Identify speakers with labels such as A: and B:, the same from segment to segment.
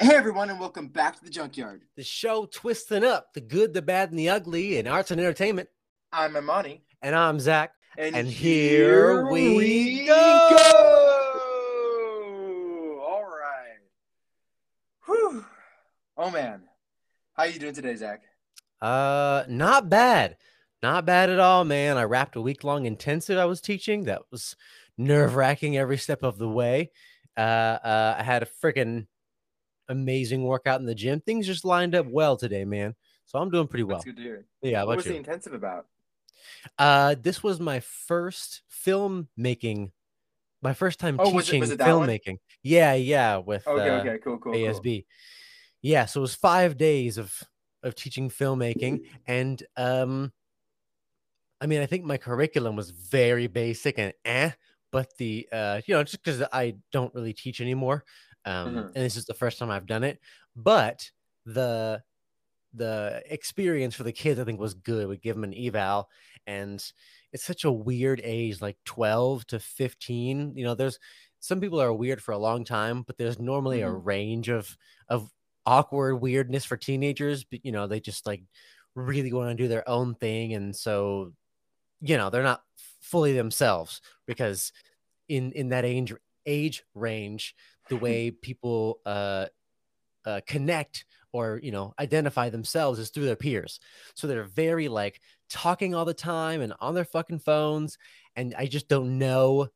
A: Hey everyone, and welcome back to the Junkyard.
B: The show twisting up the good, the bad, and the ugly in arts and entertainment.
A: I'm Imahni,
B: And I'm Zack.
A: and,
B: And here we go.
A: go. All right. Whew. Oh man, how you doing today, Zack?
B: Uh, not bad. Not bad at all, man. I wrapped a week long intensive I was teaching. That was nerve wracking every step of the way. Uh, uh, I had a freaking amazing workout in the gym. Things just lined up well today, man. So I'm doing pretty well.
A: That's good to hear.
B: Yeah,
A: What was the
B: you?
A: intensive about?
B: Uh, this was my first film making, my first time
A: Oh, was it-
B: teaching
A: was it that one?
B: filmmaking. Yeah, yeah, with
A: Okay,
B: uh,
A: okay, cool, cool, cool.
B: ASB. Yeah, so it was five days of of teaching filmmaking, and um, I mean, I think my curriculum was very basic and eh, but the uh, you know, just because I don't really teach anymore, um,
A: Mhm.
B: and this is the first time I've done it, but the the experience for the kids I think was good. We give them an eval, and it's such a weird age, like twelve to fifteen. You know, there's some people are weird for a long time, but there's normally a
A: Mhm.
B: range of of awkward weirdness for teenagers. But you know, they just like really want to do their own thing, and so you know they're not fully themselves because in in that age age range, the way people uh, uh connect or you know identify themselves is through their peers. So they're very like talking all the time and on their fucking phones, and I just don't know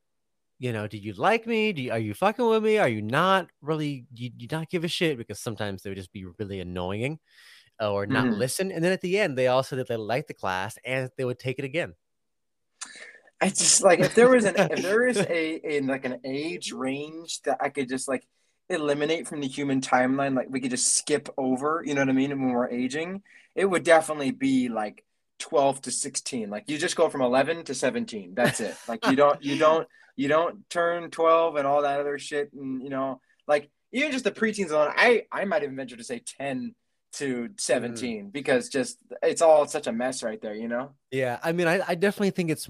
B: you know, do you like me? Do you, are you fucking with me? Are you not really? You, you not give a shit because sometimes they would just be really annoying or not
A: Mhm.
B: listen. And then at the end, they all said that they liked the class and they would take it again.
A: I just like if there was an if there is a, a like an age range that I could just like eliminate from the human timeline, like we could just skip over, you know what I mean, when we're aging, it would definitely be like 12 to 16. Like you just go from 11 to 17. That's it. Like you don't you don't you don't turn 12 and all that other shit and you know, like even just the preteens alone, I I might even venture to say 10 to mm. 17 because just it's all such a mess right there, you know?
B: Yeah, I mean, I, I definitely think it's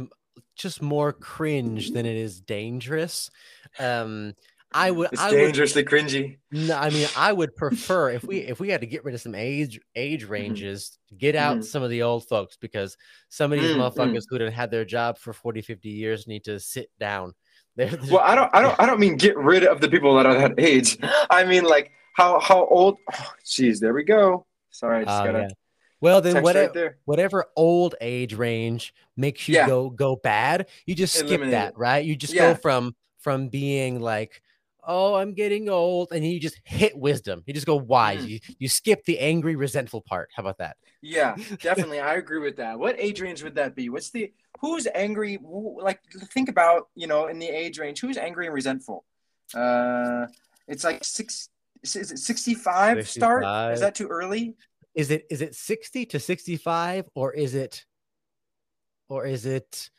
B: just more cringe than it is dangerous. Um, I would,
A: It's
B: I would,
A: dangerously cringy.
B: no, I mean, I would prefer if we if we had to get rid of some age age ranges, get out
A: Mhm.
B: some of the old folks because some of these
A: Mm, mm.
B: motherfuckers who have had their job for 40, 50 years need to sit down. They're, they're-
A: Well, I don't, I don't, I don't mean get rid of the people that are that age. I mean like how how old? Oh, Jeez, there we go. Sorry, I just
B: Oh,
A: gotta
B: yeah. Well, then
A: text
B: whatever
A: right
B: whatever old age range makes you
A: Yeah.
B: go go bad, you just skip
A: Eliminate
B: that,
A: it.
B: right? You just
A: Yeah.
B: go from from being like, oh, I'm getting old, and you just hit wisdom. You just go wise.
A: Mhm.
B: You you skip the angry, resentful part. How about that?
A: Yeah, definitely, I agree with that. What age range would that be? What's the who's angry? Like think about you know in the age range, who's angry and resentful? Uh, it's like six. Is it sixty five start? Is that too early?
B: Is it is it 60 to 65 or is it or is it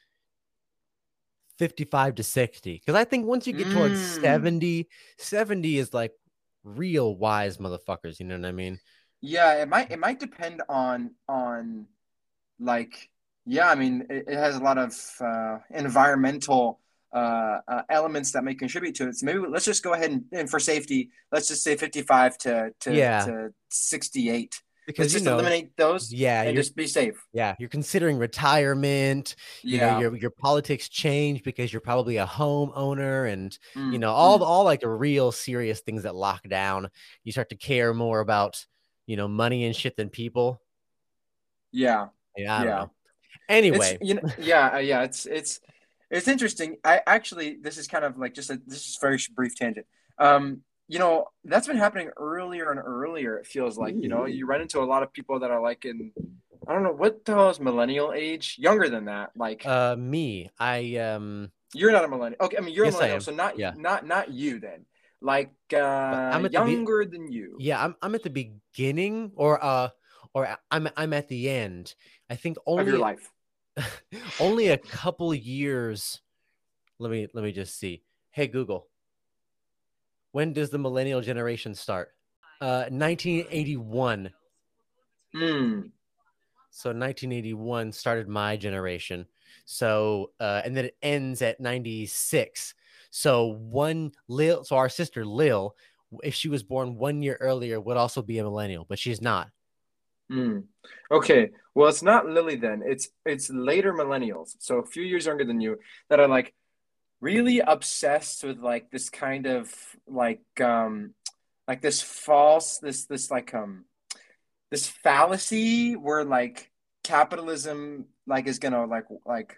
B: 55 to 60? Because I think once you get towards
A: Mm.
B: 70, 70 is like real wise motherfuckers. You know what I mean?
A: Yeah, it might it might depend on on like yeah, I mean it, it has a lot of uh, environmental uh, uh, elements that may contribute to it. So maybe let's just go ahead and, and for safety, let's just say 55 to to,
B: Yeah.
A: to 68.
B: Because
A: Let's
B: you
A: just
B: know,
A: eliminate those
B: yeah,
A: and just be safe.
B: yeah, you're considering retirement. You
A: Yeah.
B: know, your your politics change because you're probably a homeowner, and
A: Mm,
B: you know all
A: mm.
B: all like the real serious things that lock down. You start to care more about you know money and shit than people.
A: yeah.
B: Yeah, I don't
A: Yeah.
B: know.
A: It's
B: Anyway,
A: you know yeah, uh, yeah, it's it's it's interesting. I actually this is kind of like just a this is very brief tangent. Um you know that's been happening earlier and earlier it feels like you know you run into a lot of people that are like in i don't know what the hell is millennial age younger than that like
B: uh, me, I um,
A: you're not a millennial okay i mean you're
B: Yes,
A: a millennial so not
B: Yeah.
A: not not you then like uh
B: I'm the be-
A: younger than you
B: yeah, I'm I'm at the beginning, or uh, or I'm I'm at the end. I think
A: of your
B: only
A: life
B: only a couple years. Let me let me just see. Hey Google, when does the millennial generation start? Uh, 1981.
A: Mm.
B: So 1981 started my generation. So uh, and then it ends at 96. So one Lil, so our sister Lil if she was born one year earlier, would also be a millennial, but she's not.
A: Mm. Okay, well, it's not Lily then. It's it's later millennials, so a few years younger than you, that are like really obsessed with like this kind of like um like this false this this like um this fallacy where like capitalism like is gonna like like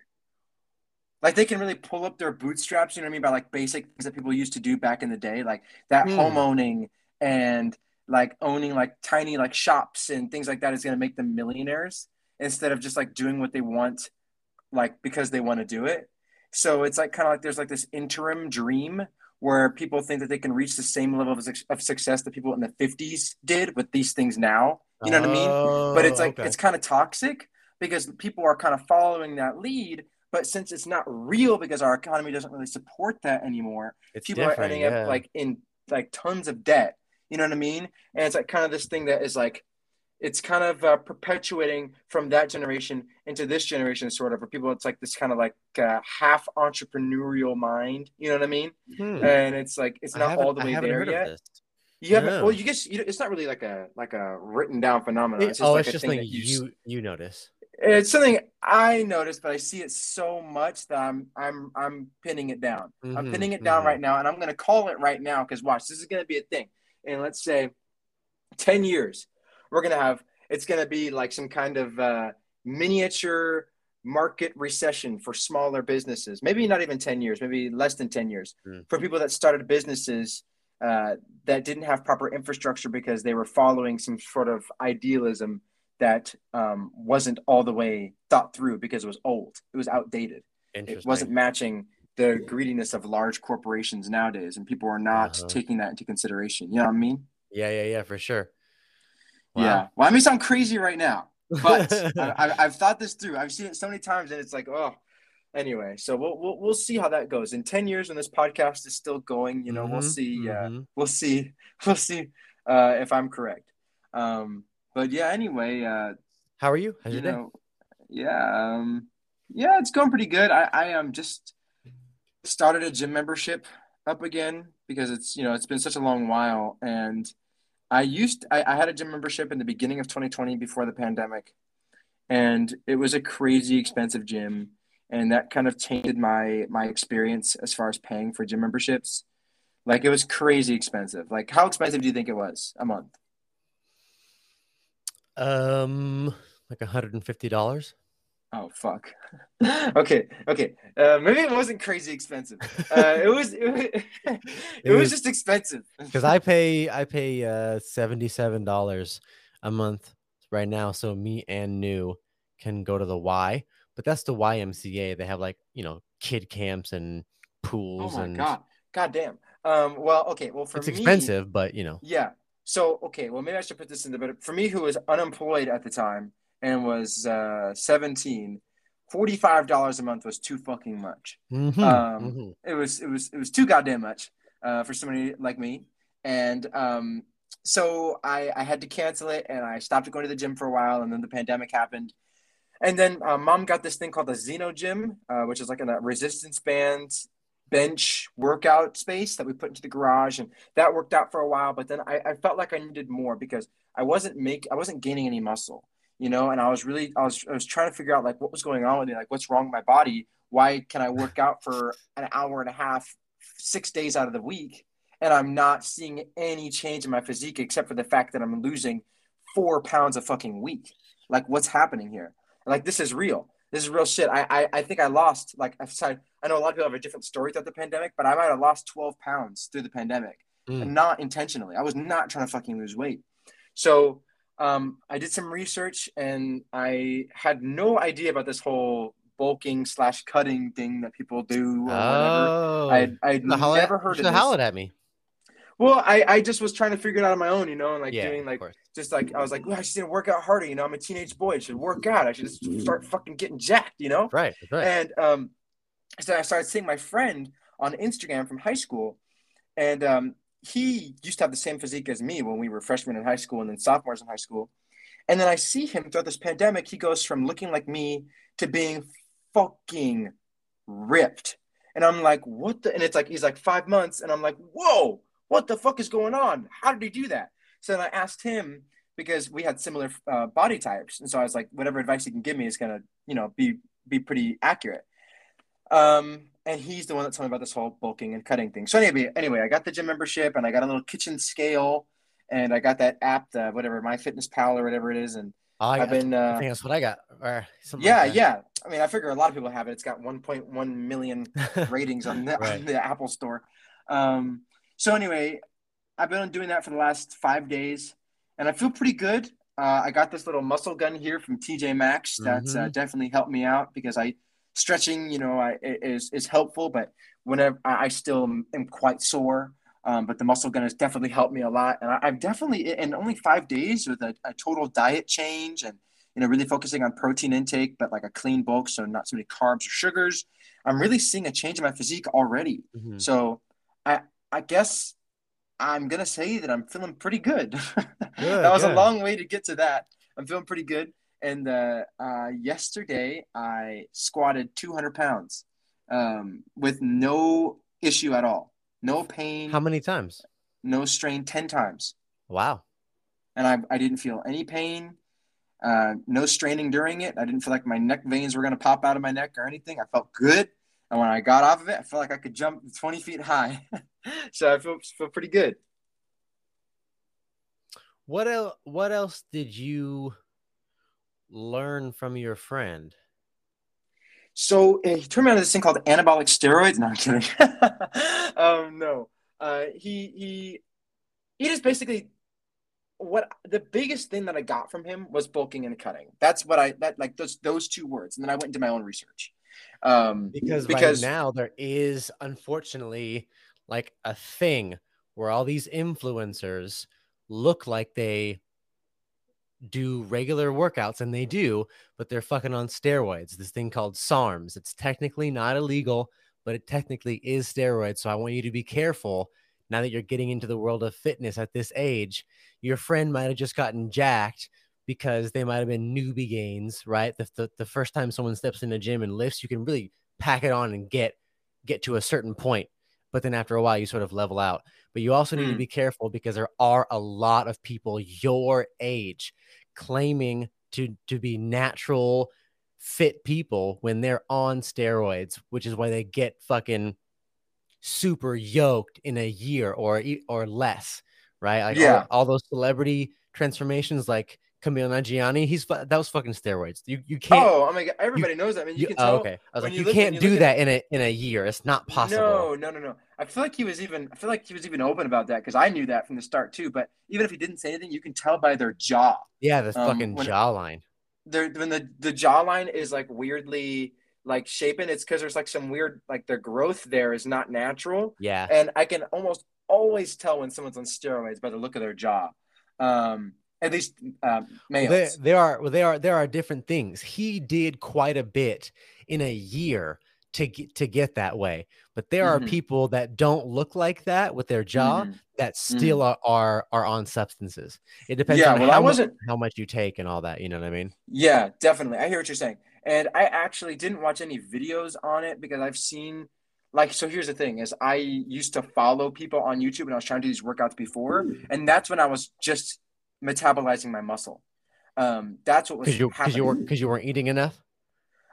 A: like they can really pull up their bootstraps, you know what I mean, by like basic things that people used to do back in the day, like that mm. home owning and like owning like tiny like shops and things like that is gonna make them millionaires instead of just like doing what they want like because they want to do it. So it's like kind of like there's like this interim dream where people think that they can reach the same level of, of success that people in the 50s did with these things now. You know what I mean? But it's like oh, okay. it's kind of toxic because people are kind of following that lead. But since it's not real because our economy doesn't really support that anymore, it's people are ending yeah. up like in like tons of debt. You know what I mean? And it's like kind of this thing that is like it's kind of uh, perpetuating from that generation into this generation sort of for people it's like this kind of like uh, half entrepreneurial mind you know what i mean? Hmm. and it's like it's not all the way there yet. you haven't no. well you guess you, it's not really like a like a written down phenomenon.
B: It's just oh like it's just something you you, you notice.
A: It's something i notice but i see it so much that i'm i'm i'm pinning it down. Mm-hmm, i'm pinning it down mm-hmm. right now and i'm going to call it right now because watch this is going to be a thing. And let's say 10 years we're gonna have it's gonna be like some kind of uh, miniature market recession for smaller businesses. Maybe not even ten years, maybe less than ten years mm. for people that started businesses uh, that didn't have proper infrastructure because they were following some sort of idealism that um, wasn't all the way thought through because it was old, it was outdated, it wasn't matching the greediness of large corporations nowadays, and people are not uh-huh. taking that into consideration. You know what I mean?
B: Yeah, yeah, yeah, for sure.
A: Wow. Yeah. Well, I may sound crazy right now, but I, have thought this through. I've seen it so many times, and it's like, oh. Anyway, so we'll, we'll we'll see how that goes. In ten years, when this podcast is still going, you know, mm-hmm, we'll see. Uh, mm-hmm. we'll see. We'll see uh, if I'm correct. Um, but yeah. Anyway. Uh,
B: how are you? How's you your know,
A: day? Yeah. Um, yeah, it's going pretty good. I I am um, just started a gym membership up again because it's you know it's been such a long while and I used I, I had a gym membership in the beginning of 2020 before the pandemic, and it was a crazy expensive gym, and that kind of tainted my my experience as far as paying for gym memberships. Like it was crazy expensive. Like how expensive do you think it was a month?
B: Um, like $150.
A: Oh fuck. okay, okay. Uh, maybe it wasn't crazy expensive. Uh, it was. It, it, it was, was, just expensive.
B: Because I pay I pay uh seventy seven dollars a month right now, so me and new can go to the Y. But that's the YMCA. They have like you know kid camps and pools. Oh my and...
A: god, god damn. Um. Well, okay. Well, for me
B: it's
A: me,
B: expensive, but you know.
A: Yeah. So okay. Well, maybe I should put this in the better. For me, who was unemployed at the time and was uh, 17, $45 a month was too fucking much. Mm-hmm. Um, mm-hmm. It was it was it was too goddamn much uh, for somebody like me. And um, so I, I had to cancel it and I stopped going to the gym for a while and then the pandemic happened. And then uh, mom got this thing called the Xeno Gym, uh, which is like a resistance band bench workout space that we put into the garage and that worked out for a while but then I, I felt like i needed more because i wasn't make i wasn't gaining any muscle you know, and I was really, I was, I was trying to figure out like what was going on with me, like what's wrong with my body? Why can I work out for an hour and a half, six days out of the week, and I'm not seeing any change in my physique except for the fact that I'm losing four pounds a fucking week? Like, what's happening here? Like, this is real. This is real shit. I, I, I think I lost like i've said, I know a lot of people have a different story throughout the pandemic, but I might have lost 12 pounds through the pandemic, mm. and not intentionally. I was not trying to fucking lose weight. So um, I did some research and I had no idea about this whole bulking slash cutting thing that people do. oh, I I never heard of
B: it at me.
A: Well, I, I just was trying to figure it out on my own, you know, and like yeah, doing like just like I was like, well, I just need to work out harder, you know. I'm a teenage boy, I should work out. I should just start fucking getting jacked, you know.
B: Right, right.
A: And um, so I started seeing my friend on Instagram from high school, and um, he used to have the same physique as me when we were freshmen in high school and then sophomores in high school. And then I see him throughout this pandemic, he goes from looking like me to being fucking ripped. And I'm like, what the? And it's like, he's like five months. And I'm like, whoa, what the fuck is going on? How did he do that? So then I asked him because we had similar uh, body types, and so I was like, whatever advice he can give me is gonna, you know, be be pretty accurate. Um, and he's the one that told me about this whole bulking and cutting thing. So anyway, anyway, I got the gym membership, and I got a little kitchen scale, and I got that app, the whatever, My Fitness Pal or whatever it is, and
B: Oh, I
A: I've been,
B: I
A: uh,
B: think that's what I got. Or
A: yeah,
B: like
A: yeah. I mean, I figure a lot of people have it. It's got 1.1 million ratings on the,
B: Right.
A: on the Apple Store. Um, so anyway, I've been doing that for the last five days, and I feel pretty good. Uh, I got this little muscle gun here from TJ Maxx that's uh,
B: Mhm.
A: definitely helped me out because I stretching, you know, I, is is helpful, but whenever I, I still am, quite sore. Um, but the muscle gun has definitely helped me a lot, and I, I've definitely in only five days with a, a total diet change and you know really focusing on protein intake, but like a clean bulk, so not so many carbs or sugars. I'm really seeing a change in my physique already.
B: Mhm.
A: So I I guess I'm gonna say that I'm feeling pretty good. that was a long way to get to that. I'm feeling pretty good. And uh, uh, yesterday I squatted 200 pounds um, with no issue at all, no pain,
B: How many times?
A: no strain, 10 times,
B: Wow.
A: and I I didn't feel any pain. Uh, no straining during it. I didn't feel like my neck veins were going to pop out of my neck or anything. I felt good. And when I got off of it, I felt like I could jump 20 feet high. so I feel, feel pretty good.
B: What else? What else did you learn from your friend?
A: So uh, he turned me on to this thing called anabolic steroids. No, I'm kidding. um, no, uh, he he he just basically what the biggest thing that I got from him was bulking and cutting. That's what I that like those those two words, and then I went into my own research. Um,
B: Because,
A: because
B: right now there is unfortunately like a thing where all these influencers look like they do regular workouts and they do, but they're fucking on steroids. This thing called SARMs. It's technically not illegal, but it technically is steroids. So I want you to be careful now that you're getting into the world of fitness at this age. Your friend might have just gotten jacked because they might have been newbie gains, right? The, the, the first time someone steps in a gym and lifts, you can really pack it on and get get to a certain point. But then after a while, you sort of level out. But you also need to
A: Hmm.
B: be careful because there are a lot of people your age claiming to to be natural fit people when they're on steroids, which is why they get fucking super yoked in a year or or less, right? Like all-
A: Yeah.
B: all, those celebrity transformations, like Kumail Nanjiani, he's that was fucking steroids. You you can't.
A: oh, oh my god, everybody knows that. I mean, you,
B: you,
A: can tell.
B: Oh, okay, I was like,
A: you,
B: you can't
A: you
B: do that in a in a year. It's not possible.
A: No, no, no, no. I feel like he was even. I feel like he was even open about that because I knew that from the start too. But even if he didn't say anything, you can tell by their jaw.
B: Yeah, the
A: Um,
B: fucking
A: when-
B: jawline.
A: Their when the the jawline is like weirdly like shapen. It's because there's like some weird like their growth there is not natural,
B: Yeah,
A: and I can almost always tell when someone's on steroids by the look of their jaw. Um, at least um, males.
B: there, there are well, there are there are different things. He did quite a bit in a year to get to get that way, but there are
A: Mhm.
B: people that don't look like that with their jaw
A: Mhm.
B: that still are, are are on substances. It depends
A: Yeah,
B: on
A: well, I
B: how, mu-
A: wasn't-
B: how much you take and all that. You know what I mean?
A: Yeah, definitely. I hear what you're saying. And I actually didn't watch any videos on it because I've seen like so here's the thing is I used to follow people on YouTube and I was trying to do these workouts before and that's when I was just metabolizing my muscle. Um that's what was
B: Because you because
A: happening.
B: you weren't because you weren't eating enough.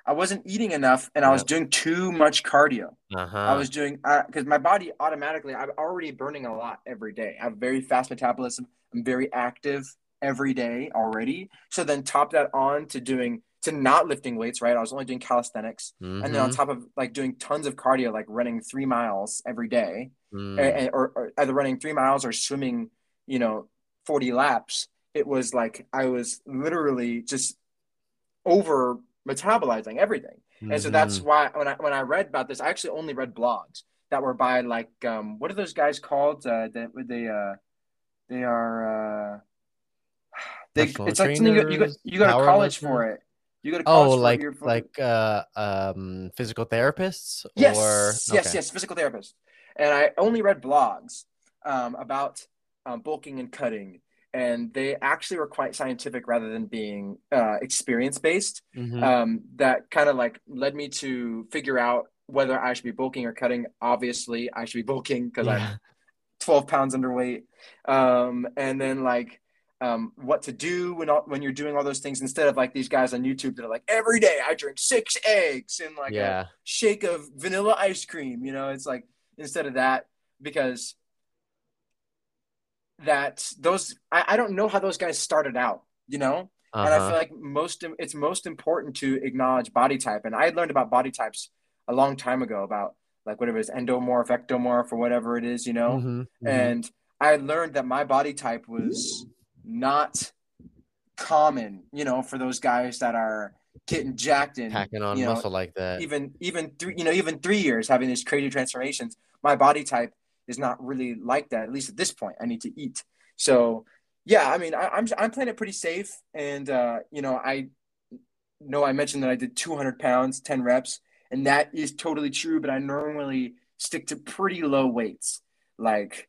A: I wasn't eating enough and I was doing too much cardio.
B: Uh huh.
A: I was doing because my body automatically I'm already burning a lot every day. I have very fast metabolism. I'm very active every day already. So then top that on to doing to not lifting weights, right? I was only doing calisthenics, and then on
B: Mhm.
A: top of like doing tons of cardio, like running three miles every day,
B: Mm.
A: a- a- or, or either running three miles or swimming, you know, forty laps. It was like I was literally just over metabolizing everything. And so that's
B: Mhm.
A: why when I when I read about this, I actually only read blogs that were by like um what are those guys called? Uh that they uh they are uh they it's like something you go, you go you go to college
B: lifters?
A: for it. You go to college
B: Oh,
A: for it,
B: like
A: you're for-
B: like uh um physical therapists
A: yes
B: or
A: yes
B: okay.
A: yes physical therapists. And I only read blogs um about um, bulking and cutting and they actually were quite scientific rather than being uh, experience based.
B: Mhm.
A: um, that kind of like led me to figure out whether I should be bulking or cutting. Obviously, I should be bulking because I'm 12 pounds underweight. Um, and then like um, what to do when when you're doing all those things instead of like these guys on YouTube that are like every day I drink six eggs and like
B: Yeah.
A: a shake of vanilla ice cream. You know, it's like instead of that because that those I, I don't know how those guys started out. You know, and I
B: Uh-huh.
A: feel like most it's most important to acknowledge body type. And I had learned about body types a long time ago about like whatever it is endomorph, ectomorph, or whatever it is. You know,
B: Mhm, mhm.
A: and I learned that my body type was not common, you know, for those guys that are getting jacked and
B: packing on
A: you know,
B: muscle like that.
A: even even three, you know, even three years having these crazy transformations. My body type is not really like that. At least at this point, I need to eat. So yeah, I mean, I, I'm I'm playing it pretty safe, and uh, you know, I know I mentioned that I did 200 pounds, 10 reps, and that is totally true. But I normally stick to pretty low weights. Like,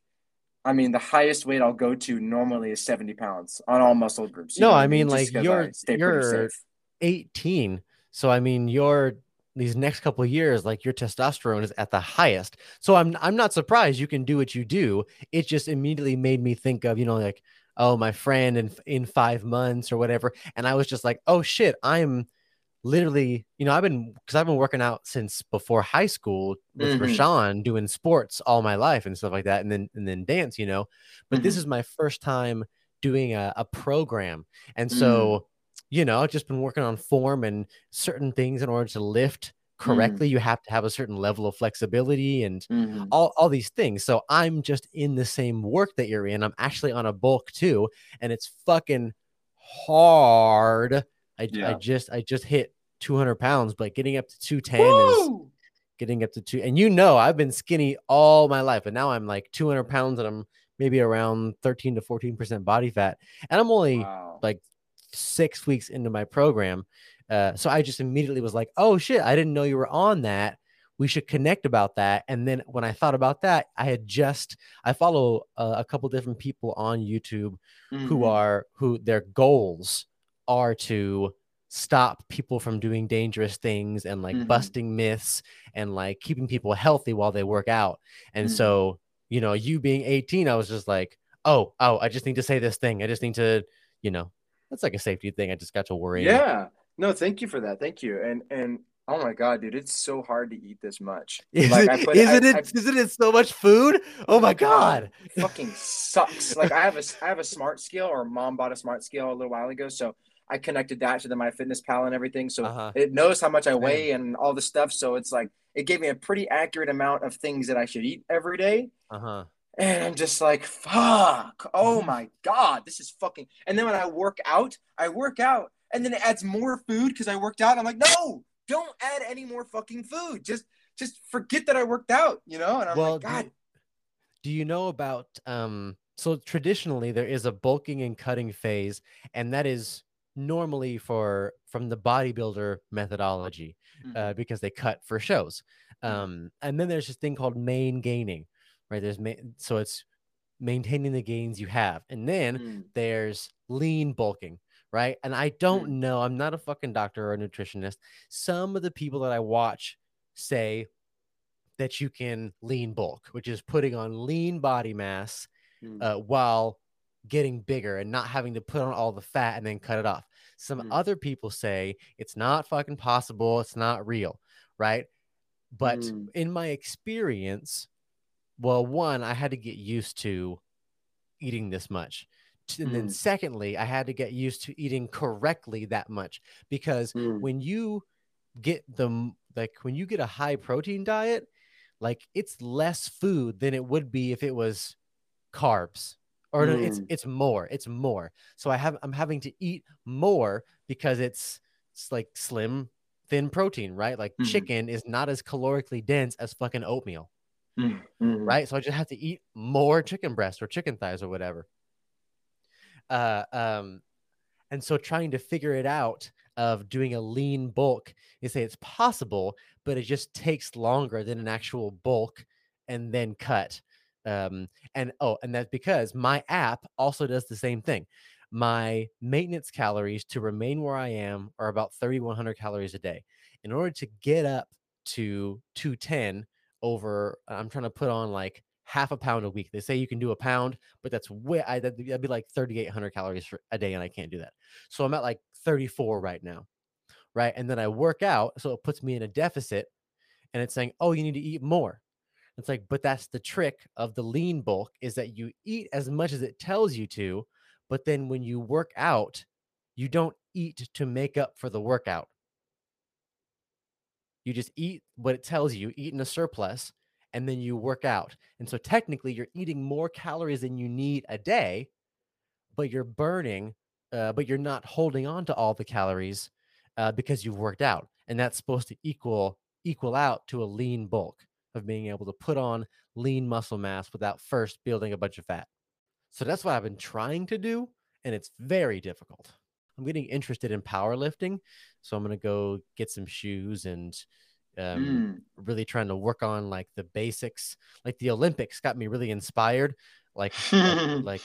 A: I mean, the highest weight I'll go to normally is 70 pounds on all muscle groups.
B: No,
A: know
B: I mean,
A: Just
B: like, you're-
A: I stay pretty
B: you're-
A: safe.
B: 18. So I mean, your these next couple of years, like your testosterone is at the highest. So I'm I'm not surprised you can do what you do. It just immediately made me think of, you know, like, oh, my friend in in five months or whatever. And I was just like, oh shit, I'm literally, you know, I've been because I've been working out since before high school with
A: Mhm.
B: Rashawn doing sports all my life and stuff like that, and then and then dance, you know. But this
A: Mhm.
B: is my first time doing a, a program. And so, you know, I've just been working on form and certain things in order to lift
A: Mm.
B: correctly. You have to have a certain level of flexibility and
A: Mhm.
B: all, all these things. So I'm just in the same work that you're in. I'm actually on a bulk too, and it's fucking hard. I, I just I just hit 200 pounds, but getting up to 210 is getting up to two. And you know, I've been skinny all my life, and now I'm like 200 pounds, and I'm maybe around 13 to 14 percent body fat, and I'm only
A: Wow.
B: like six weeks into my program. Uh, so I just immediately was like, oh shit, I didn't know you were on that. We should connect about that. And then when I thought about that, I had just I follow uh, a couple different people on YouTube who
A: Mhm.
B: are who their goals are to stop people from doing dangerous things and like
A: Mhm.
B: busting myths and like keeping people healthy while they work out. And
A: Mhm.
B: so, you know, you being 18, I was just like, oh, oh, I just need to say this thing. I just need to, you know, that's like a safety thing. I just got to worry.
A: Yeah. No, thank you for that. Thank you. And and oh my god, dude, it's so hard to eat this much.
B: Is
A: Like,
B: it,
A: I put-
B: isn't
A: I-
B: it?
A: I-
B: not it so much food? Oh my god!
A: fucking sucks. Like I have a I have a smart scale, or mom bought a smart scale a little while ago, so I connected that to the my fitness pal and everything. So
B: Uh-huh.
A: it knows how much I weigh and all the stuff. So it's like it gave me a pretty accurate amount of things that I should eat every day.
B: Uh huh.
A: And I'm just like, fuck. Oh my God, this is fucking. And then when I work out, I work out and then it adds more food because I worked out. I'm like, no, don't add any more fucking food. Just just forget that I worked out, you know? And I'm
B: Well,
A: like, God,
B: Do you know about um so traditionally there is a bulking and cutting phase and that is normally for from the bodybuilder methodology
A: Mhm.
B: uh, because they cut for shows. Um and then there's this thing called main gaining, right? There's ma- so it's maintaining the gains you have. And then
A: Mm.
B: there's lean bulking, right? And I don't
A: Mm.
B: know, I'm not a fucking doctor or a nutritionist. Some of the people that I watch say that you can lean bulk, which is putting on lean body mass
A: Mm.
B: uh, while getting bigger and not having to put on all the fat and then cut it off. Some
A: Mm.
B: other people say it's not fucking possible, it's not real, right? But
A: Mm.
B: in my experience, well, one, I had to get used to eating this much. And then
A: Mm.
B: secondly, I had to get used to eating correctly that much because
A: Mm.
B: when you get the like when you get a high protein diet, like it's less food than it would be if it was carbs. Or no, it's
A: Mm.
B: it's more. It's more. So I have I'm having to eat more because it's it's like slim thin protein, right? Like
A: Mhm.
B: chicken is not as calorically dense as fucking oatmeal,
A: Mm. Mm.
B: right? So I just have to eat more chicken breast or chicken thighs or whatever. Uh um and so trying to figure it out of doing a lean bulk, they say it's possible, but it just takes longer than an actual bulk and then cut. Um, and oh, and that's because my app also does the same thing. My maintenance calories to remain where I am are about 3,100 calories a day. In order to get up to 210 over, I'm trying to put on like half a pound a week. They say you can do a pound, but that's way I, that'd, that'd be like 3,800 calories for a day, and I can't do that. So I'm at like 34 right now, right? And then I work out, so it puts me in a deficit, and it's saying, oh, you need to eat more. It's like, but that's the trick of the lean bulk is that you eat as much as it tells you to, but then when you work out, you don't eat to make up for the workout. You just eat what it tells you, eat in a surplus, and then you work out. And so technically, you're eating more calories than you need a day, but you're burning, uh, but you're not holding on to all the calories uh, because you've worked out. And that's supposed to equal equal out to a lean bulk of being able to put on lean muscle mass without first building a bunch of fat. So that's what I've been trying to do, and it's very difficult. I'm getting interested in powerlifting, so I'm gonna go get some shoes and um, mm. really trying to work on like the basics. Like the Olympics got me really inspired. Like like,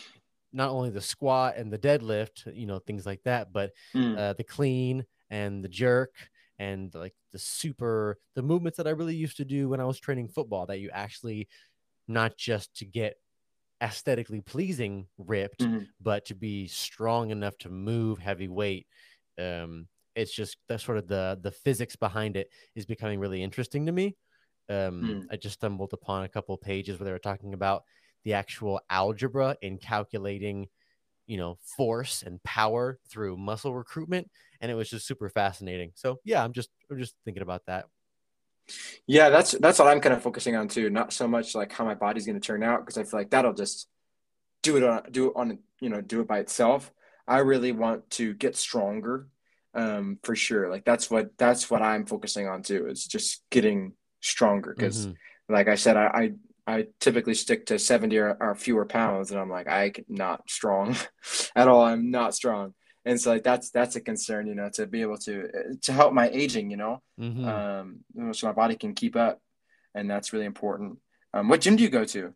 B: not only the squat and the deadlift, you know, things like that, but mm. uh, the clean and the jerk and like the super the movements that I really used to do when I was training football that you actually not just to get aesthetically pleasing ripped, mm-hmm. but to be strong enough to move heavy weight. Um, it's just that's sort of the the physics behind it is becoming really interesting to me. Um, mm. I just stumbled upon a couple pages where they were talking about the actual algebra in calculating, you know, force and power through muscle recruitment, and it was just super fascinating. So yeah, I'm just I'm just thinking about that.
A: Yeah, that's that's what I'm kind of focusing on too. Not so much like how my body's going to turn out because I feel like that'll just do it on do it on you know do it by itself. I really want to get stronger, um, for sure. Like that's what that's what I'm focusing on too. Is just getting stronger because, mm-hmm. like I said, I, I I typically stick to 70 or, or, fewer pounds, and I'm like I'm not strong at all. I'm not strong and so like that's that's a concern you know to be able to to help my aging you know? Mm-hmm. um so my body can keep up and that's really important. Um what gym do you go to?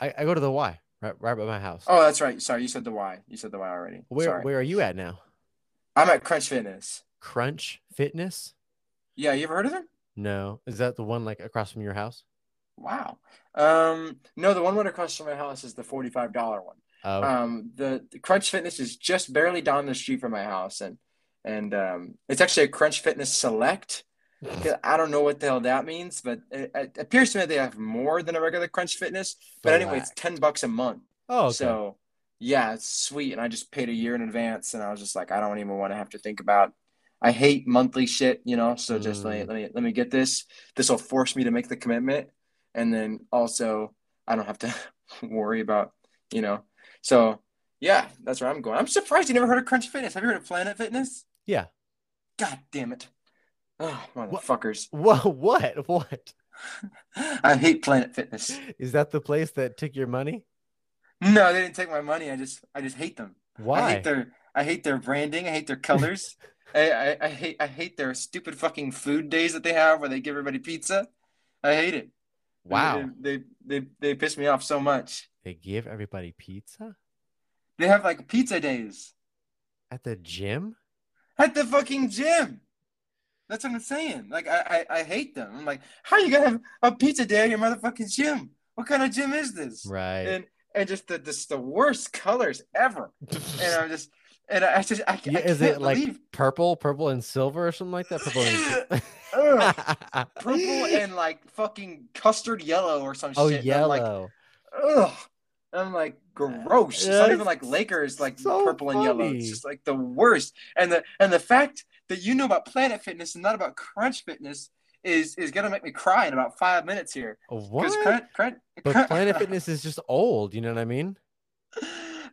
B: I, I go to the y right right by my house.
A: Oh that's right. Sorry you said the y. You said the y already.
B: Where
A: sorry.
B: where are you at now?
A: I'm at crunch fitness.
B: Crunch fitness?
A: Yeah you ever heard of it?
B: No. Is that the one like across from your house?
A: Wow. Um no the one right across from my house is the $45 one Oh. Um, the, the, Crunch Fitness is just barely down the street from my house, and and um, it's actually a Crunch Fitness Select. I don't know what the hell that means, but it, it, appears to me they have more than a regular Crunch Fitness. But Black. anyway, it's ten bucks a month.
B: Oh, okay.
A: so yeah, it's sweet. And I just paid a year in advance, and I was just like, I don't even want to have to think about. I hate monthly shit, you know. So just mm. let, me, let me let me get this. This will force me to make the commitment, and then also I don't have to worry about you know so yeah, that's where I'm going. I'm surprised you never heard of Crunch Fitness. Have you heard of Planet Fitness?
B: Yeah.
A: God damn it. Oh, motherfuckers.
B: What? What? What?
A: I hate Planet Fitness.
B: Is that the place that took your money?
A: No, they didn't take my money. I just, I just hate them.
B: Why?
A: I hate their, I hate their branding. I hate their colors. I, I, I hate, I hate their stupid fucking food days that they have where they give everybody pizza. I hate it.
B: Wow.
A: They, they, they, they piss me off so much.
B: They give everybody pizza?
A: They have like pizza days.
B: At the gym?
A: At the fucking gym. That's what I'm saying. Like I, I, I hate them. I'm like, how you gonna have a pizza day at your motherfucking gym? What kind of gym is this?
B: Right.
A: And and just the just the worst colors ever. and I'm just and I just I, yeah, I
B: is
A: it
B: believe... like purple, purple and silver or something like that? Purple
A: and purple and like fucking custard yellow or some
B: oh,
A: shit.
B: Oh, yellow.
A: Like, ugh. I'm like, gross. It's not even like Lakers, like so purple funny. and yellow. It's just like the worst. And the and the fact that you know about Planet Fitness and not about Crunch Fitness is is gonna make me cry in about five minutes here.
B: What? Crunch, Crunch, but Crunch, Planet Fitness is just old. You know what I mean?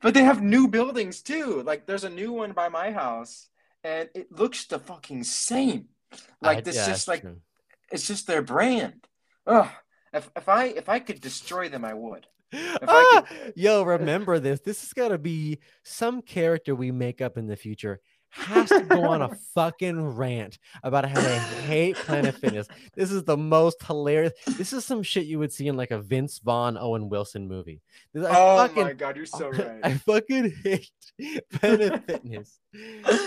A: But they have new buildings too. Like there's a new one by my house, and it looks the fucking same. Like I, this, yeah, just like true. it's just their brand. Ugh. If, if I if I could destroy them, I would.
B: Ah, could... Yo, remember this. This is gonna be some character we make up in the future has to go on a fucking rant about how they hate Planet Fitness. This is the most hilarious. This is some shit you would see in like a Vince Vaughn Owen Wilson movie. I
A: oh fucking, my god, you're so right.
B: I fucking hate Planet Fitness.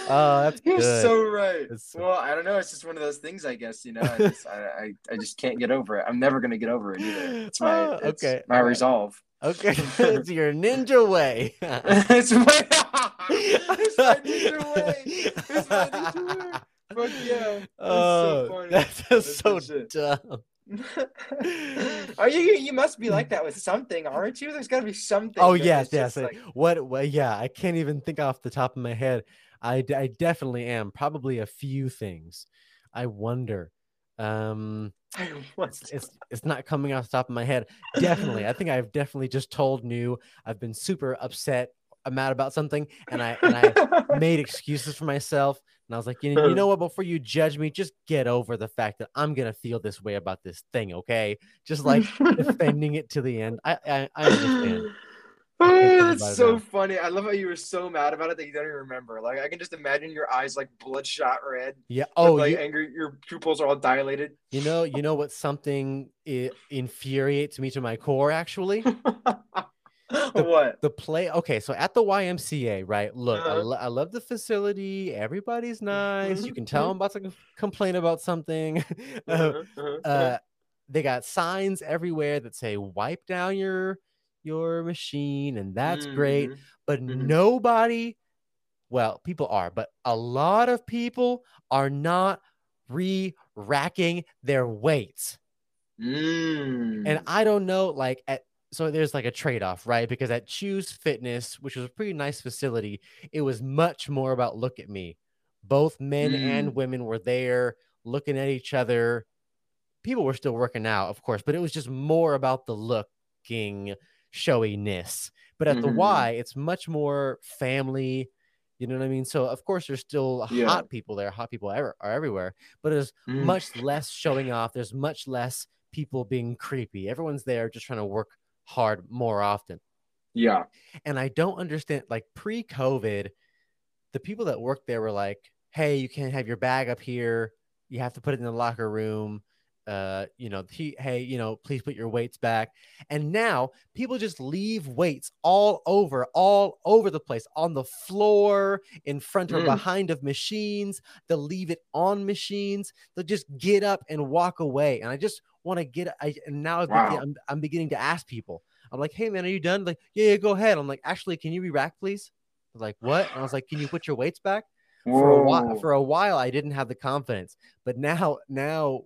B: Oh, that's
A: you're
B: good.
A: so right. So... Well, I don't know. It's just one of those things, I guess. You know, I just, I, I, I, just can't get over it. I'm never gonna get over it either. It's my, uh, it's okay, my resolve.
B: Okay, it's your ninja way.
A: it's my, it's my ninja way. It's my ninja way. Fuck yeah. That's
B: oh, so that's, that's so dumb.
A: Are you you must be like that with something, aren't you? There's got to be something.
B: Oh yes, yes. Like... What, what? Yeah, I can't even think off the top of my head. I, I definitely am. Probably a few things. I wonder. Um, it's, it's it's not coming off the top of my head. Definitely, I think I've definitely just told New I've been super upset, I'm mad about something, and I and I made excuses for myself. And I was like, you know, you know what? Before you judge me, just get over the fact that I'm gonna feel this way about this thing, okay? Just like defending it to the end. I I, I understand.
A: Oh, that's so funny. I love how you were so mad about it that you don't even remember. Like I can just imagine your eyes like bloodshot red.
B: Yeah. Oh,
A: like you, angry. Your pupils are all dilated.
B: You know. You know what? Something it infuriates me to my core. Actually.
A: the, what
B: the play okay so at the ymca right look uh-huh. I, lo- I, love the facility everybody's nice you can tell mm-hmm. i'm about to complain about something uh, uh-huh. Uh-huh. uh, they got signs everywhere that say wipe down your your machine, and that's mm-hmm. great. But mm-hmm. nobody, well, people are, but a lot of people are not re racking their weights.
A: Mm.
B: And I don't know, like, at so there's like a trade off, right? Because at Chuze Fitness, which was a pretty nice facility, it was much more about look at me. Both men mm. and women were there looking at each other. People were still working out, of course, but it was just more about the looking showiness. But at mm-hmm. the Y, it's much more family. You know what I mean? So of course there's still yeah. hot people there. Hot people ever are everywhere, but there's mm. much less showing off. There's much less people being creepy. Everyone's there just trying to work hard more often.
A: Yeah.
B: And I don't understand like pre-COVID, the people that worked there were like, "Hey, you can't have your bag up here. You have to put it in the locker room uh, you know, he, hey, you know, please put your weights back. And now people just leave weights all over, all over the place, on the floor, in front or mm. behind of machines. They'll leave it on machines. They'll just get up and walk away. And I just want to get, I, and now wow. I'm, I'm beginning to ask people, I'm like, hey man, are you done? Like, yeah, yeah, go ahead. I'm like, actually, can you re-rack, please? like, what? And I was like, can you put your weights back? Whoa. For a while, for a while, I didn't have the confidence, but now, now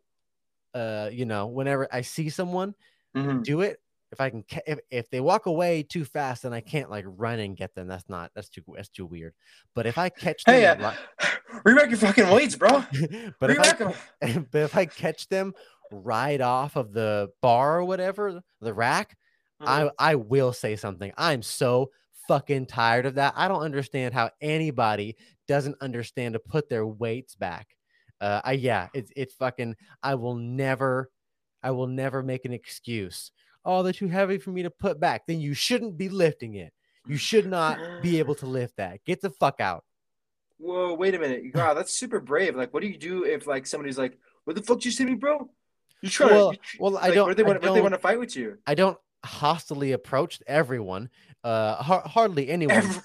B: uh, you know, whenever I see someone mm-hmm. do it, if I can, if, if they walk away too fast, then I can't like run and get them. That's not, that's too, that's too weird. But if I catch them,
A: hey, uh, like, re-rack your fucking weights, bro.
B: but, if I, but if I catch them right off of the bar or whatever, the rack, mm-hmm. I, I will say something. I'm so fucking tired of that. I don't understand how anybody doesn't understand to put their weights back. Uh, I yeah, it's it's fucking. I will never, I will never make an excuse. Oh, they're too heavy for me to put back. Then you shouldn't be lifting it. You should not be able to lift that. Get the fuck out.
A: Whoa, wait a minute. Wow, that's super brave. Like, what do you do if like somebody's like, "What the fuck you see me, bro?" You try.
B: Well,
A: you,
B: well, like, I don't.
A: They want? They want to fight with you?
B: I don't hostily approach everyone. Uh, har- hardly anyone. Every-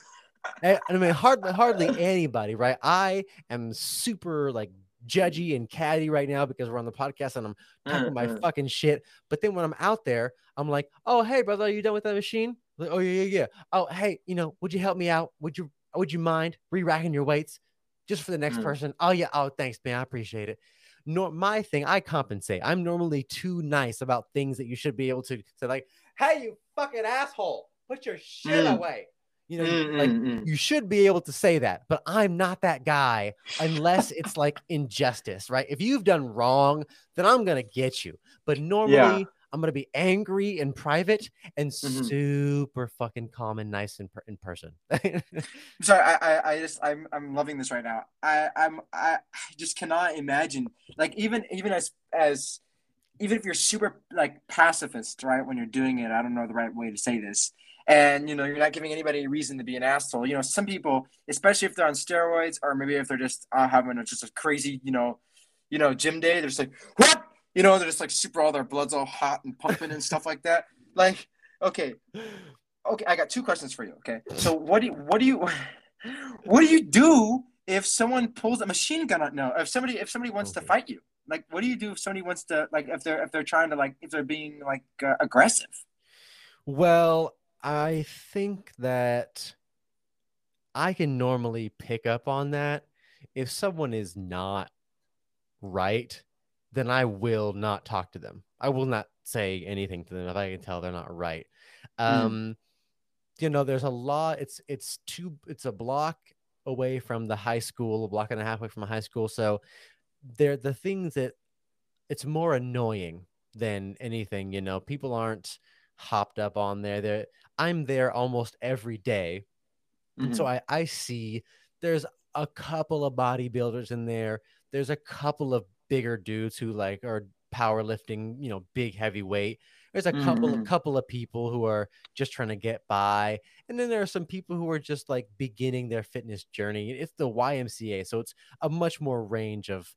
B: I mean, hardly hardly anybody, right? I am super like judgy and catty right now because we're on the podcast and I'm talking my mm-hmm. fucking shit. But then when I'm out there, I'm like, oh hey brother, are you done with that machine? Like, oh yeah, yeah, yeah. Oh hey, you know, would you help me out? Would you would you mind re-racking your weights just for the next mm. person? Oh yeah, oh thanks, man. I appreciate it. Nor my thing, I compensate. I'm normally too nice about things that you should be able to say, like, hey, you fucking asshole, put your shit mm. away. You know, mm, like mm, you should be able to say that, but I'm not that guy unless it's like injustice, right? If you've done wrong, then I'm gonna get you. But normally, yeah. I'm gonna be angry in private and mm-hmm. super fucking calm and nice in, per- in person.
A: Sorry, I, I, I just I'm I'm loving this right now. I I'm I just cannot imagine like even even as as even if you're super like pacifist, right? When you're doing it, I don't know the right way to say this and you know you're not giving anybody a reason to be an asshole. You know, some people, especially if they're on steroids or maybe if they're just uh, having a, just a crazy, you know, you know, gym day, they're just like, what? You know, they're just like super, all their blood's all hot and pumping and stuff like that. Like, okay, okay, I got two questions for you. Okay, so what do you, what do you, what do you do if someone pulls a machine gun on? No, if somebody, if somebody wants okay. to fight you, like, what do you do if somebody wants to, like, if they're if they're trying to, like, if they're being like uh, aggressive?
B: Well, I think that I can normally pick up on that. If someone is not right, then I will not talk to them. I will not say anything to them if I can tell they're not right. Hmm. Um, mm. you know, there's a lot. It's it's two. It's a block away from the high school, a block and a half away from a high school. So they're the things that it's more annoying than anything. You know, people aren't hopped up on there. They're I'm there almost every day. Mm-hmm. So I, I see there's a couple of bodybuilders in there. There's a couple of bigger dudes who like are powerlifting, you know, big heavyweight. There's a couple mm-hmm. couple of people who are just trying to get by. And then there are some people who are just like beginning their fitness journey. It's the YMCA, so it's a much more range of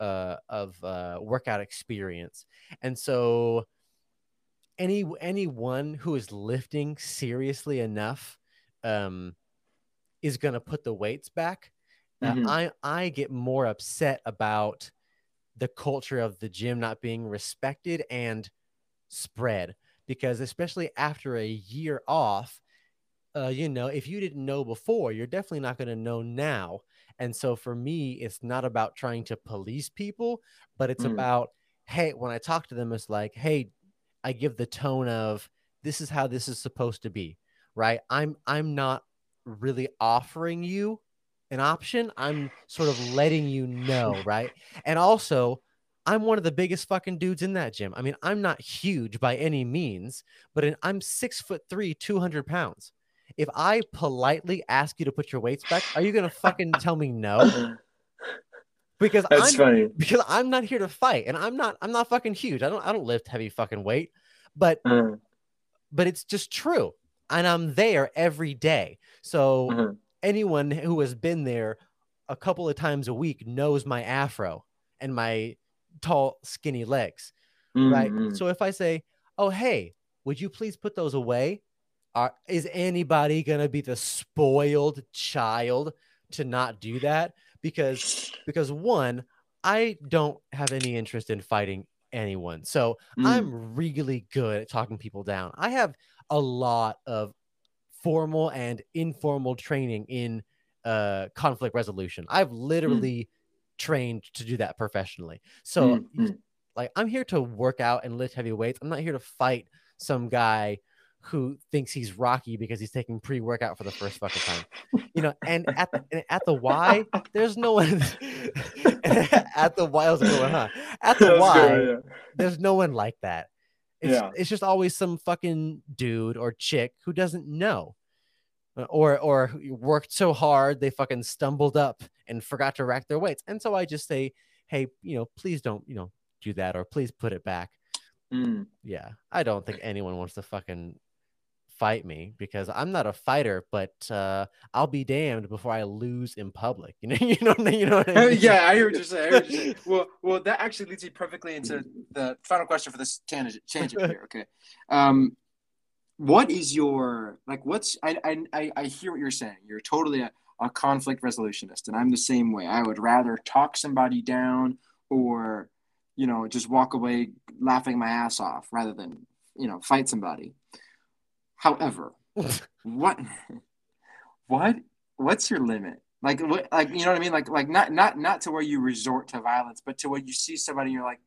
B: uh of uh workout experience. And so any anyone who is lifting seriously enough um, is going to put the weights back. Uh, mm-hmm. I I get more upset about the culture of the gym not being respected and spread because especially after a year off, uh, you know, if you didn't know before, you're definitely not going to know now. And so for me, it's not about trying to police people, but it's mm. about hey, when I talk to them, it's like, hey, I give the tone of this is how this is supposed to be, right? I'm I'm not really offering you an option. I'm sort of letting you know, right? And also, I'm one of the biggest fucking dudes in that gym. I mean, I'm not huge by any means, but in, I'm six foot three, 200 pounds. If I politely ask you to put your weights back, are you gonna fucking tell me no? because That's I'm, funny. Because I'm not here to fight, and I'm not. I'm not fucking huge. I don't. I don't lift heavy fucking weight, but mm. but it's just true, and I'm there every day. So mm-hmm. Anyone who has been there a couple of times a week knows my afro and my tall, skinny legs, mm-hmm. right? So if I say, "Oh, hey, would you please put those away?" Are, is anybody gonna be the spoiled child to not do that? because because one, I don't have any interest in fighting anyone. So mm. I'm really good at talking people down. I have a lot of formal and informal training in uh, conflict resolution. I've mm. literally mm. trained to do that professionally. So mm. like I'm here to work out and lift heavy weights. I'm not here to fight some guy who thinks he's Rocky because he's taking pre-workout for the first fucking time. You know, and at the at the Y, there's no one at the Y. I was going, huh? At the Y, good, yeah. there's no one like that. It's, yeah. it's just always some fucking dude or chick who doesn't know. Uh, or or worked so hard they fucking stumbled up and forgot to rack their weights. And so I just say, hey, you know, please don't, you know, do that or please put it back. Mm. Yeah, I don't think anyone wants to fucking fight me because I'm not a fighter, but uh, I'll be damned before I lose in public. You know, you know, you know.
A: I mean? yeah, I hear what you're saying. What you're saying. well, well, that actually leads me perfectly into the final question for this tangent. Change here, okay? Um, what is your like? What's I I I hear what you're saying. You're totally a, a conflict resolutionist, and I'm the same way. I would rather talk somebody down or you know just walk away laughing my ass off rather than you know fight somebody However, what what what's your limit? Like what like you know what I mean? Like like not not not to where you resort to violence, but to where you see somebody and you're like,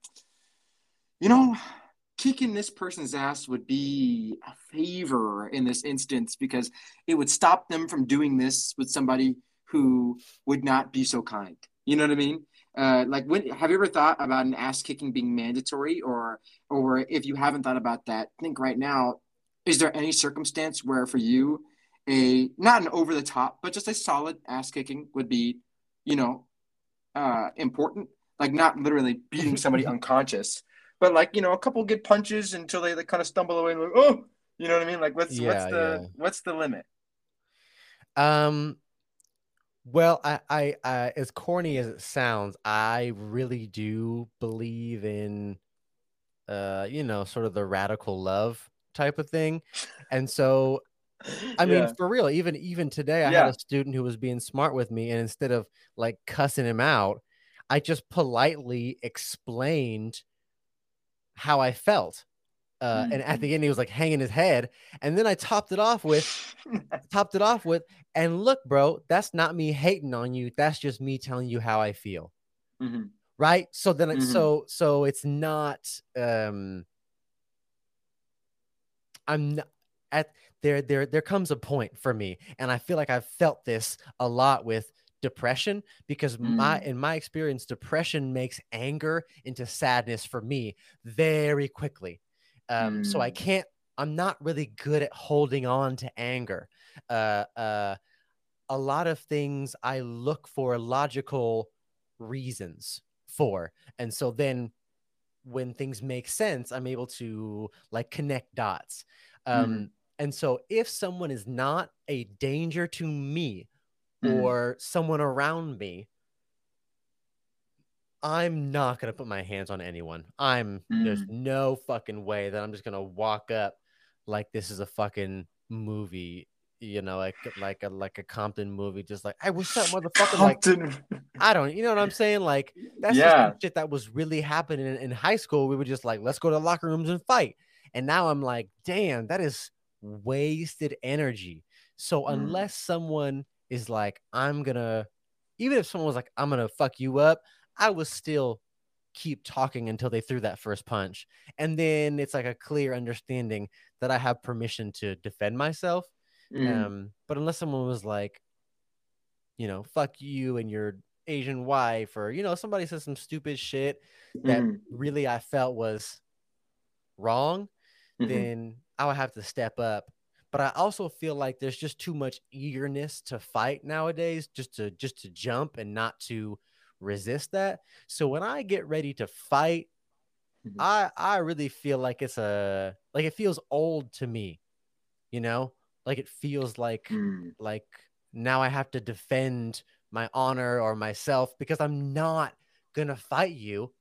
A: you know, kicking this person's ass would be a favor in this instance because it would stop them from doing this with somebody who would not be so kind. You know what I mean? Uh, like when have you ever thought about an ass kicking being mandatory or or if you haven't thought about that think right now is there any circumstance where for you a not an over the top but just a solid ass kicking would be you know uh important like not literally beating somebody unconscious but like you know a couple good punches until they, they kind of stumble away and like oh You know what I mean? Like, what's
B: Yeah,
A: what's the
B: yeah.
A: what's the limit?
B: Um, well, I, I, I, as corny as it sounds, I really do believe in, uh, you know, sort of the radical love type of thing, and so I mean,
A: Yeah.
B: for real, even even today, I
A: Yeah.
B: had a student who was being smart with me, and instead of like cussing him out, I just politely explained how I felt. Uh, and at the end, he was like hanging his head, and then I topped it off with topped it off with, and look, bro, that's not me hating on you. That's just me telling you how I feel.
A: Mhm.
B: Right. So then,
A: Mhm.
B: so so it's not. Um, I'm not at there. There there comes a point for me, and I feel like I've felt this a lot with depression because my
A: Mm.
B: in my experience, depression makes anger into sadness for me very quickly. Um, so I
A: Mm.
B: can't. I'm not really good at holding on to anger. Uh, uh, a lot of things I look for logical reasons for. And so then when things make sense, I'm able to like connect dots. Um,
A: Mhm.
B: And so if someone is not a danger to me
A: Mhm.
B: or someone around me, I'm not going to put my hands on anyone. I'm there's
A: Mm.
B: no fucking way that I'm just going to walk up like this is a fucking movie, you know, like like a like a Compton movie just like, "Hey, what's up, motherfucker?" Like
A: Compton.
B: I don't, you know what I'm saying? Like that's
A: yeah.
B: some shit that was really happening in, in high school. We were just like, let's go to the locker rooms and fight. And now I'm like, damn, that is wasted energy. So
A: Mm.
B: unless someone is like, I'm gonna, even if someone was like, I'm gonna fuck you up, I would still keep talking until they threw that first punch. And then it's like a clear understanding that I have permission to defend myself.
A: Mm.
B: Um, but unless someone was like, you know, fuck you and your Asian wife, or you know, somebody said some stupid shit that
A: Mhm.
B: really I felt was wrong,
A: Mhm.
B: then I would have to step up. But I also feel like there's just too much eagerness to fight nowadays, just to just to jump and not to resist that. So when I get ready to fight,
A: Mhm.
B: I I really feel like it's a like it feels old to me, you know, like it feels like
A: Mm.
B: like now I have to defend my honor or myself because I'm not gonna fight you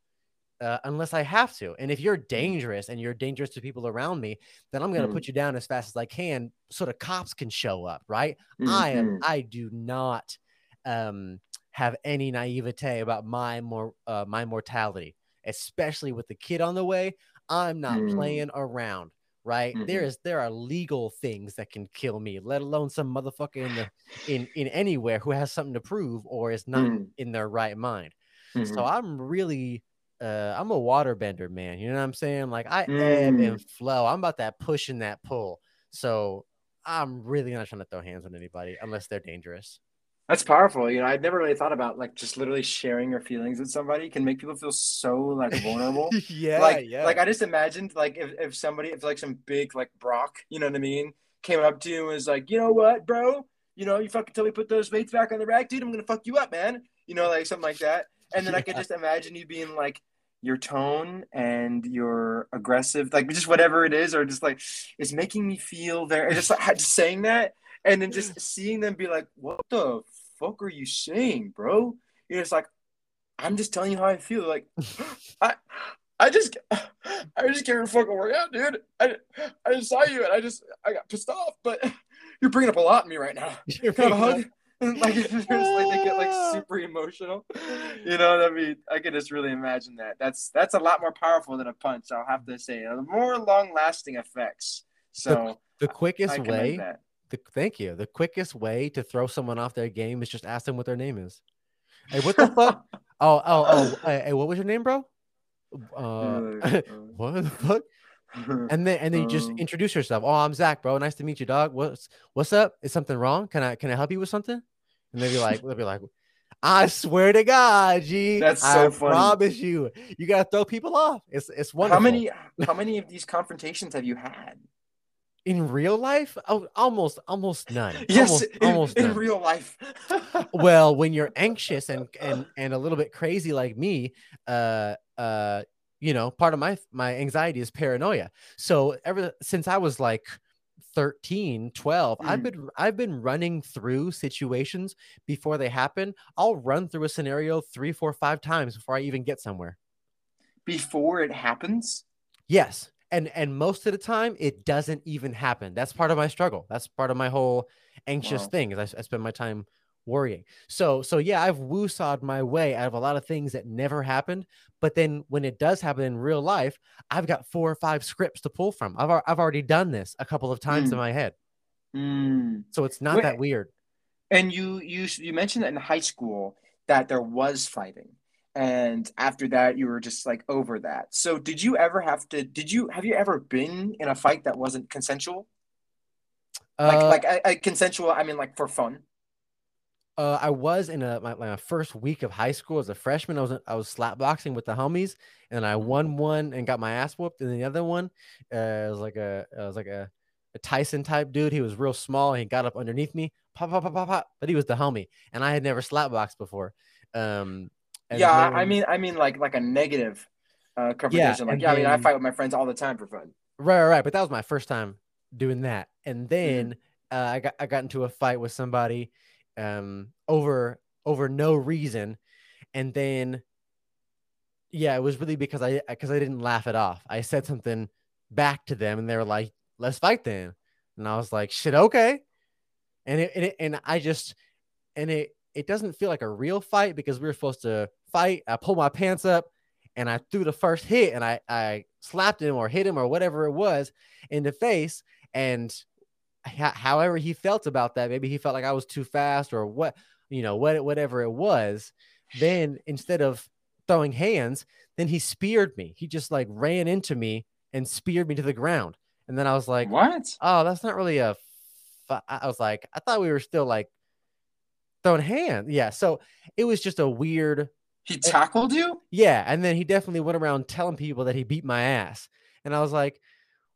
B: uh, unless I have to. And if you're dangerous and you're dangerous to people around me, then I'm gonna
A: Mm.
B: put you down as fast as I can so the cops can show up, right? I am
A: Mhm.
B: I do not um have any naivete about my more uh, my mortality, especially with the kid on the way. I'm not
A: Mm.
B: playing around, right? There
A: Mhm.
B: is there are legal things that can kill me, let alone some motherfucker in the in in anywhere who has something to prove or is not
A: Mhm.
B: in their right mind. So
A: Mhm.
B: I'm really uh I'm a waterbender, man. You know what I'm saying? Like I ebb and
A: Mm.
B: flow. I'm about that push and that pull. So I'm really not trying to throw hands on anybody unless they're dangerous.
A: That's powerful. You know, I'd never really thought about like just literally sharing your feelings with somebody can make people feel so like vulnerable.
B: yeah,
A: like
B: yeah.
A: like I just imagined like if, if somebody if like some big like Brock, you know what I mean, came up to you and was like, you know what, bro? You know, you fucking tell me put those weights back on the rack, dude. I'm gonna fuck you up, man. You know, like something like that. And then I could just imagine you being like your tone and your aggressive, like just whatever it is, or just like it's making me feel very just like just saying that, and then just seeing them be like, what the fuck are you saying, bro? You know, it's like I'm just telling you how I feel. Like I I just I just came to fucking work out, dude. I I just saw you and I just I got pissed off, but you're bringing up a lot in me right now.
B: You're
A: Can I have a
B: bringing
A: hug? Like, it's just like they get like super emotional. You know what I mean? I can just really imagine that. That's that's a lot more powerful than a punch. I'll have to say, more long lasting effects. So
B: the
A: I
B: quickest way
A: that.
B: The, thank you. The quickest way to throw someone off their game is just ask them what their name is. Hey, what the fuck? Oh, oh, oh. Hey, hey, what was your name, bro? Uh, what the fuck? And then and then you just
A: Um,
B: introduce yourself. Oh, I'm Zack, bro. Nice to meet you, dog. What's what's up? Is something wrong? Can I can I help you with something? And they'll be like, they'll be like, I swear to God, G.
A: That's so funny.
B: I
A: funny.
B: promise you. You gotta throw people off. It's it's wonderful.
A: how many how many of these confrontations have you had?
B: In real life? Oh, almost almost none.
A: Yes,
B: almost,
A: in,
B: almost
A: in real life.
B: well when you're anxious and and and a little bit crazy like me uh uh you know part of my my anxiety is paranoia so ever since i was like 13 12 i've
A: Mm.
B: been i've been running through situations before they happen i'll run through a scenario three four five times before i even get somewhere
A: Before it happens.
B: yes and and most of the time it doesn't even happen. That's part of my struggle. That's part of my whole anxious
A: Wow.
B: thing is I, I spend my time worrying. So so yeah i've woosawed my way out of a lot of things that never happened but then when it does happen in real life i've got four or five scripts to pull from. I've, I've already done this a couple of times in
A: Mm.
B: my head.
A: Mm.
B: so it's not
A: Wait,
B: that weird.
A: And you you you mentioned that in high school that there was fighting, and after that you were just like over that. So did you ever have to? Did you have you ever been in a fight that wasn't consensual? Like
B: uh,
A: like I, I consensual. I mean like for fun.
B: Uh, I was in a my, my first week of high school as a freshman. I was I was slap boxing with the homies, and I won one and got my ass whooped. And the other one, uh, was like a it was like a, a Tyson type dude. He was real small. He got up underneath me, pop pop pop pop pop. But he was the homie, and I had never slap boxed before. Um,
A: yeah, I
B: then-
A: mean I mean like like a negative uh, confrontation. like
B: and
A: yeah, I mean I fight with my friends all the time for fun.
B: Right, right, right. But that was my first time doing that.
A: Mm-hmm.
B: And then uh, I got I got into a fight with somebody um over over no reason. And then yeah, it was really because I because I didn't laugh it off. I said something back to them and they were like, "Let's fight then." And I was like, "Shit, okay." And it, and, it, and I just and it it doesn't feel like a real fight because we were supposed to fight. I pulled my pants up and I threw the first hit and I I slapped him or hit him or whatever it was in the face and ho- however he felt about that maybe he felt like I was too fast or what you know what whatever it was then instead of throwing hands then he speared me he just like ran into me and speared me to the ground and then I was like
A: what?
B: oh that's not really a I was like I thought we were still like throwing hands yeah so it was just a weird
A: He tackled you?
B: yeah, and then he definitely went around telling people that he beat my ass. And I was like,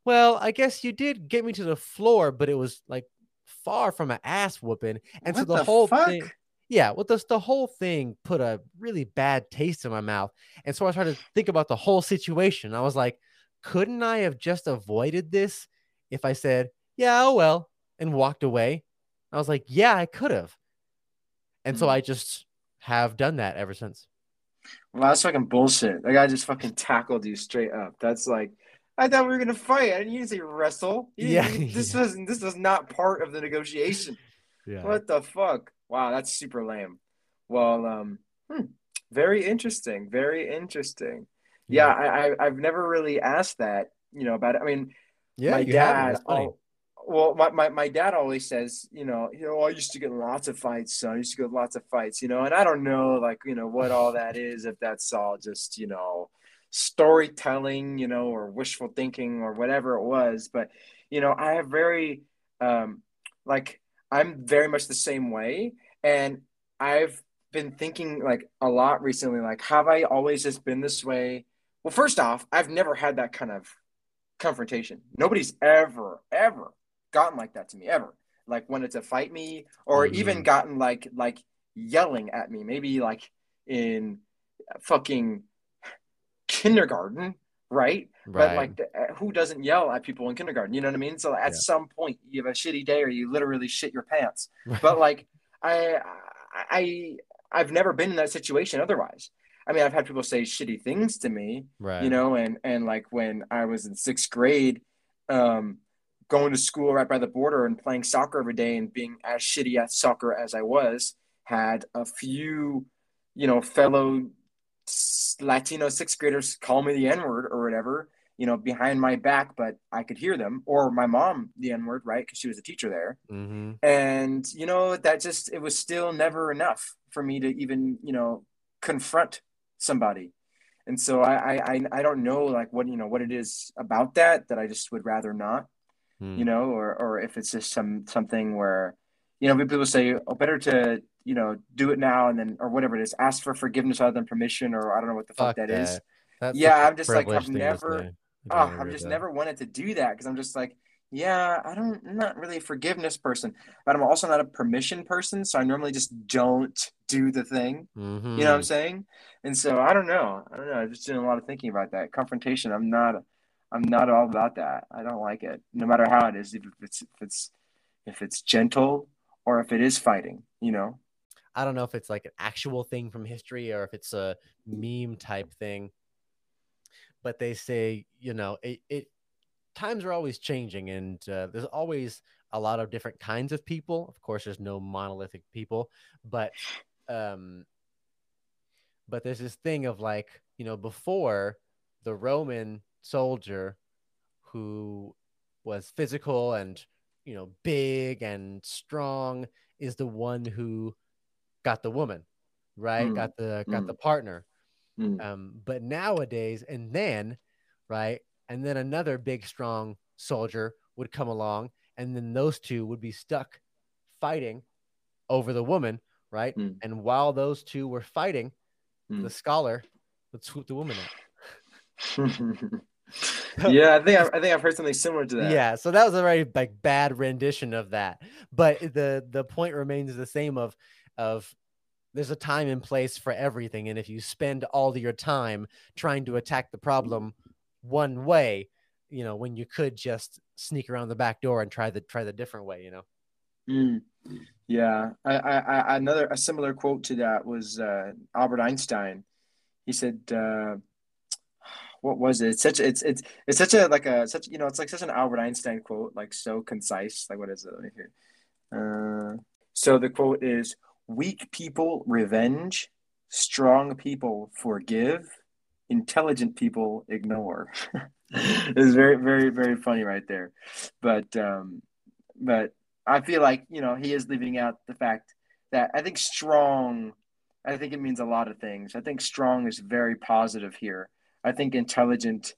B: well, I guess you did get me to the floor, but it was like far from an ass whooping. And so the,
A: the
B: whole
A: fuck?
B: thing, yeah, well, this the whole thing put a really bad taste in my mouth. And so I started to think about the whole situation. I was like, couldn't I have just avoided this if I said, yeah, oh well, and walked away? I was like, yeah, I could have. And so
A: Hmm.
B: I just have done that ever since.
A: Well, that's fucking bullshit. That guy just fucking tackled you straight up. That's like, I thought we were gonna fight. I didn't use say wrestle. You-
B: Yeah.
A: you- this was this was not part of the negotiation.
B: Yeah.
A: What the fuck? Wow, that's super lame. Well, um, hmm, very interesting. Very interesting. Yeah, I, I I've never really asked that. You know about it. I mean,
B: Yeah,
A: my dad.
B: It's funny.
A: al- well, my, my, my dad always says, you know, you know, I used to get lots of fights, son. I used to get lots of fights, you know, and I don't know, like, you know, what all that is, if that's all just, you know, storytelling, you know, or wishful thinking or whatever it was. But, you know, I have very, um, like, I'm very much the same way. And I've been thinking, like, a lot recently, like, have I always just been this way? Well, first off, I've never had that kind of confrontation. Nobody's ever, ever gotten like that to me, ever. Like wanted to fight me or even
B: Mhm.
A: gotten like like yelling at me, maybe like in fucking kindergarten, right? But like, the, uh, who doesn't yell at people in kindergarten? You know what I mean? So at
B: Yeah.
A: some point, you have a shitty day, or you literally shit your pants. But like, I, I, I've never been in that situation otherwise. I mean, I've had people say shitty things to me,
B: right.
A: you know, and and like when I was in sixth grade, um, going to school right by the border and playing soccer every day and being as shitty at soccer as I was, had a few, you know, fellow Latino sixth graders call me the N word or whatever, you know, behind my back, but I could hear them, or my mom the N word, right? Because she was a teacher there.
B: hmm
A: And, you know, that just, it was still never enough for me to even, you know, confront somebody. And so I, I- I don't know like what, you know, what it is about that, that I just would rather not,
B: Hmm.
A: you know, or, or if it's just some, something where, you know, people say, oh, better to, you know, do it now and then, or whatever it is, ask for forgiveness rather than permission, or I don't know what the fuck,
B: Fuck
A: that is.
B: that. That's
A: Yeah, I'm just like, I've never- oh, I've just
B: that.
A: never wanted to do that because I'm just like, yeah, I don't, I'm not really a forgiveness person, but I'm also not a permission person. So I normally just don't do the thing. You know what I'm
B: Mhm.
A: saying? And so I don't know. I don't know. I've just doing a lot of thinking about that confrontation. I'm not, I'm not all about that. I don't like it, no matter how it is. If it's if it's if it's gentle or if it is fighting, you know.
B: I don't know if it's like an actual thing from history or if it's a meme type thing. But they say, you know, it, it times are always changing and uh, there's always a lot of different kinds of people. Of course, there's no monolithic people, but um but there's this thing of like, you know, before the Roman soldier who was physical and, you know, big and strong is the one who got the woman, right? Mm. Got the got mm. the partner. Mm. Um, but nowadays, and then, right, and then another big strong soldier would come along, and then those two would be stuck fighting over the woman, right? Mm. And while those two were fighting, mm. the scholar would swoop the woman
A: out. yeah, I think I've, I think I've heard something similar to that.
B: Yeah, so that was a very like bad rendition of that, but the the point remains the same of of there's a time and place for everything and if you spend all your time trying to attack the problem one way you know when you could just sneak around the back door and try the try the different way you know
A: mm. yeah I, I, I another a similar quote to that was uh, albert einstein he said uh, what was it? It's such it's it's it's such a like a such you know it's like such an Albert Einstein quote like so concise like what is it? Uh, so the quote is Weak people revenge, strong people forgive, intelligent people ignore. it's very, very, very funny right there. But um, but I feel like, you know, he is leaving out the fact that I think strong I think it means a lot of things. I think strong is very positive here. I think intelligent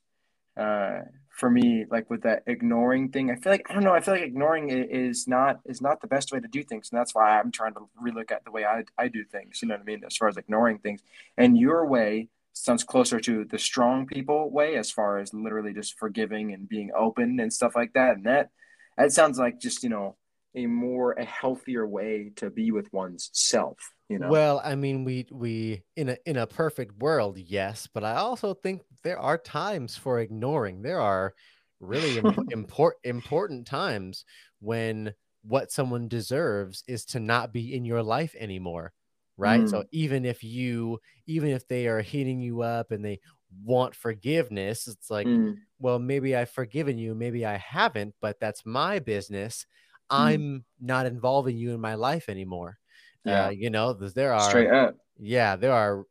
A: uh, for me, like with that ignoring thing, I feel like I don't know. I feel like ignoring is not is not the best way to do things, and that's why I'm trying to relook at the way I I do things. You know what I mean? As far as ignoring things, and your way sounds closer to the strong people way, as far as literally just forgiving and being open and stuff like that. And that that sounds like just you know a more a healthier way to be with one's self you know
B: well i mean we we in a in a perfect world yes but i also think there are times for ignoring there are really imp- import, important times when what someone deserves is to not be in your life anymore right mm. so even if you even if they are hitting you up and they want forgiveness it's like mm. well maybe i've forgiven you maybe i haven't but that's my business. I'm not involving you in my life anymore yeah. Uh, you know, there are
A: straight up.
B: Yeah, there are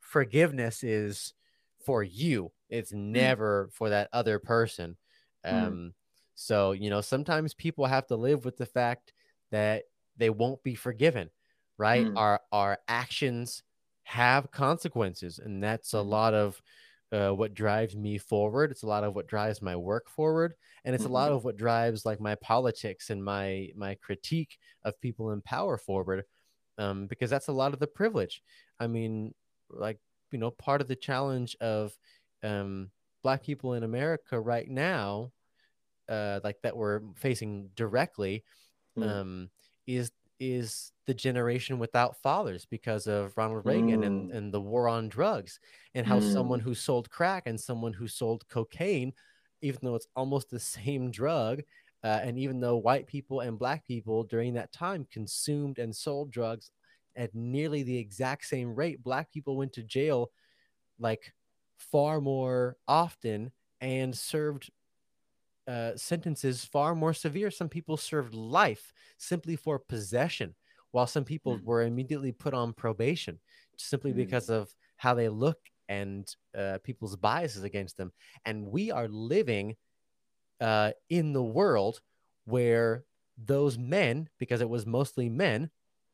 B: forgiveness is for you. It's mm. never for that other person. Mm. Um, mm. so you know, sometimes people have to live with the fact that they won't be forgiven, right? Mm. Our our actions have consequences, and that's a mm. lot of uh, what drives me forward. It's a lot of what drives my work forward, and it's mm-hmm. a lot mm-hmm. of what drives like my politics and my my critique of people in power forward um, because that's a lot of the privilege. I mean, like, you know, part of the challenge of um, Black people in America right now, uh, like that we're facing directly, mm. um, is is the generation without fathers because of Ronald Reagan mm. and, and the war on drugs and how mm. someone who sold crack and someone who sold cocaine, even though it's almost the same drug, uh, and even though white people and black people during that time consumed and sold drugs at nearly the exact same rate, black people went to jail like far more often and served uh, sentences far more severe. Some people served life simply for possession, while some people mm. were immediately put on probation simply mm. because of how they look and uh, people's biases against them. And we are living uh, in the world where those men, because it was mostly men,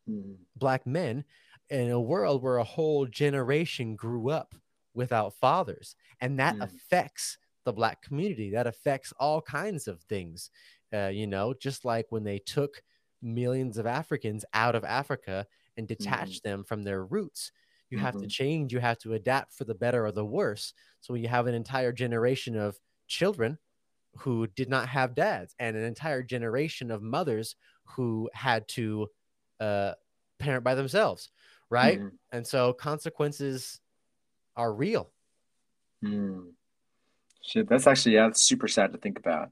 B: mm. black men, in a world where a whole generation grew up without fathers. And that mm. affects the black community. That affects all kinds of things. Uh, you know, just like when they took millions of Africans out of Africa and detached mm. them from their roots. You mm-hmm. have to mm-hmm. change, you have to adapt for the better or the worse. So you have an entire generation of children who did not have dads and an entire generation of mothers who had to uh, parent by themselves, right? Mm. And so consequences are real.
A: Mm. Shit, that's actually yeah, that's super sad to think about.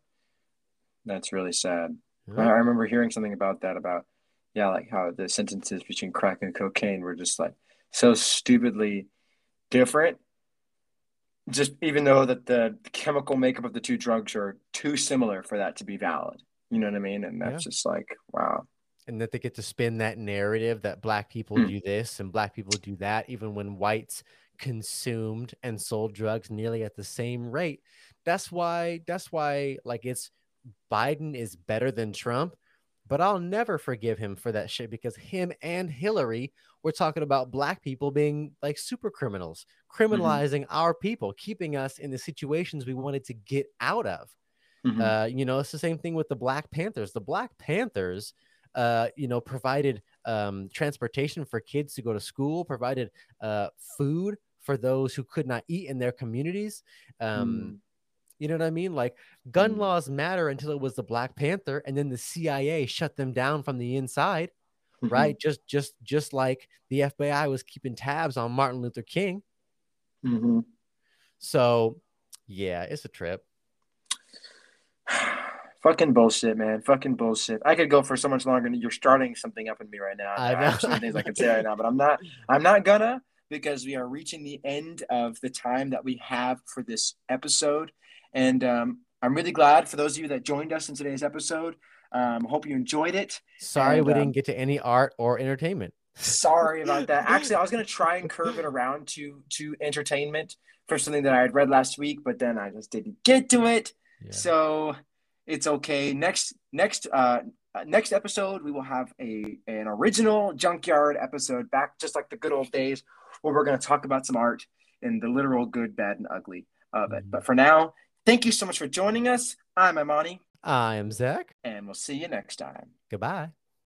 A: That's really sad. I, I remember hearing something about that about yeah, like how the sentences between crack and cocaine were just like so stupidly different. Just even though that the chemical makeup of the two drugs are too similar for that to be valid. You know what I mean? And that's
B: Yeah.
A: just like wow.
B: and that they get to spin that narrative that black people
A: Hmm.
B: do this and black people do that, even when whites consumed and sold drugs nearly at the same rate. That's why, that's why, like, it's Biden is better than Trump, but I'll never forgive him for that shit because him and Hillary were talking about black people being like super criminals, criminalizing our people, keeping us in the situations we wanted to get out of.
A: Mhm.
B: Uh, you know, it's the same thing with the Black Panthers. The Black Panthers, uh, you know, provided um, transportation for kids to go to school, provided uh, food for those who could not eat in their communities. Um,
A: Mm.
B: You know what I mean? Like gun
A: Mm.
B: laws matter until it was the Black Panther, and then the CIA shut them down from the inside,
A: Mhm.
B: right? Just, just, just like the FBI was keeping tabs on Martin Luther King.
A: Mhm.
B: So, yeah, it's a trip.
A: Fucking bullshit, man. Fucking bullshit. I could go for so much longer. You're starting something up in me right now.
B: I
A: I have some things I can say right now, but I'm not. I'm not gonna because we are reaching the end of the time that we have for this episode, and um, I'm really glad for those of you that joined us in today's episode. Um, hope you enjoyed it.
B: Sorry,
A: And,
B: we
A: um,
B: didn't get to any art or entertainment.
A: Sorry about that. Actually, I was gonna try and curve it around to to entertainment for something that I had read last week, but then I just didn't get to it.
B: Yeah.
A: So it's okay. Next next uh uh, next episode we will have a an original junkyard episode back just like the good old days where we're going to talk about some art and the literal good, bad, and ugly of it.
B: Mhm.
A: But for now, thank you so much for joining us. I'm Imahni,
B: I am Zack.
A: and we'll see you next time.
B: Goodbye.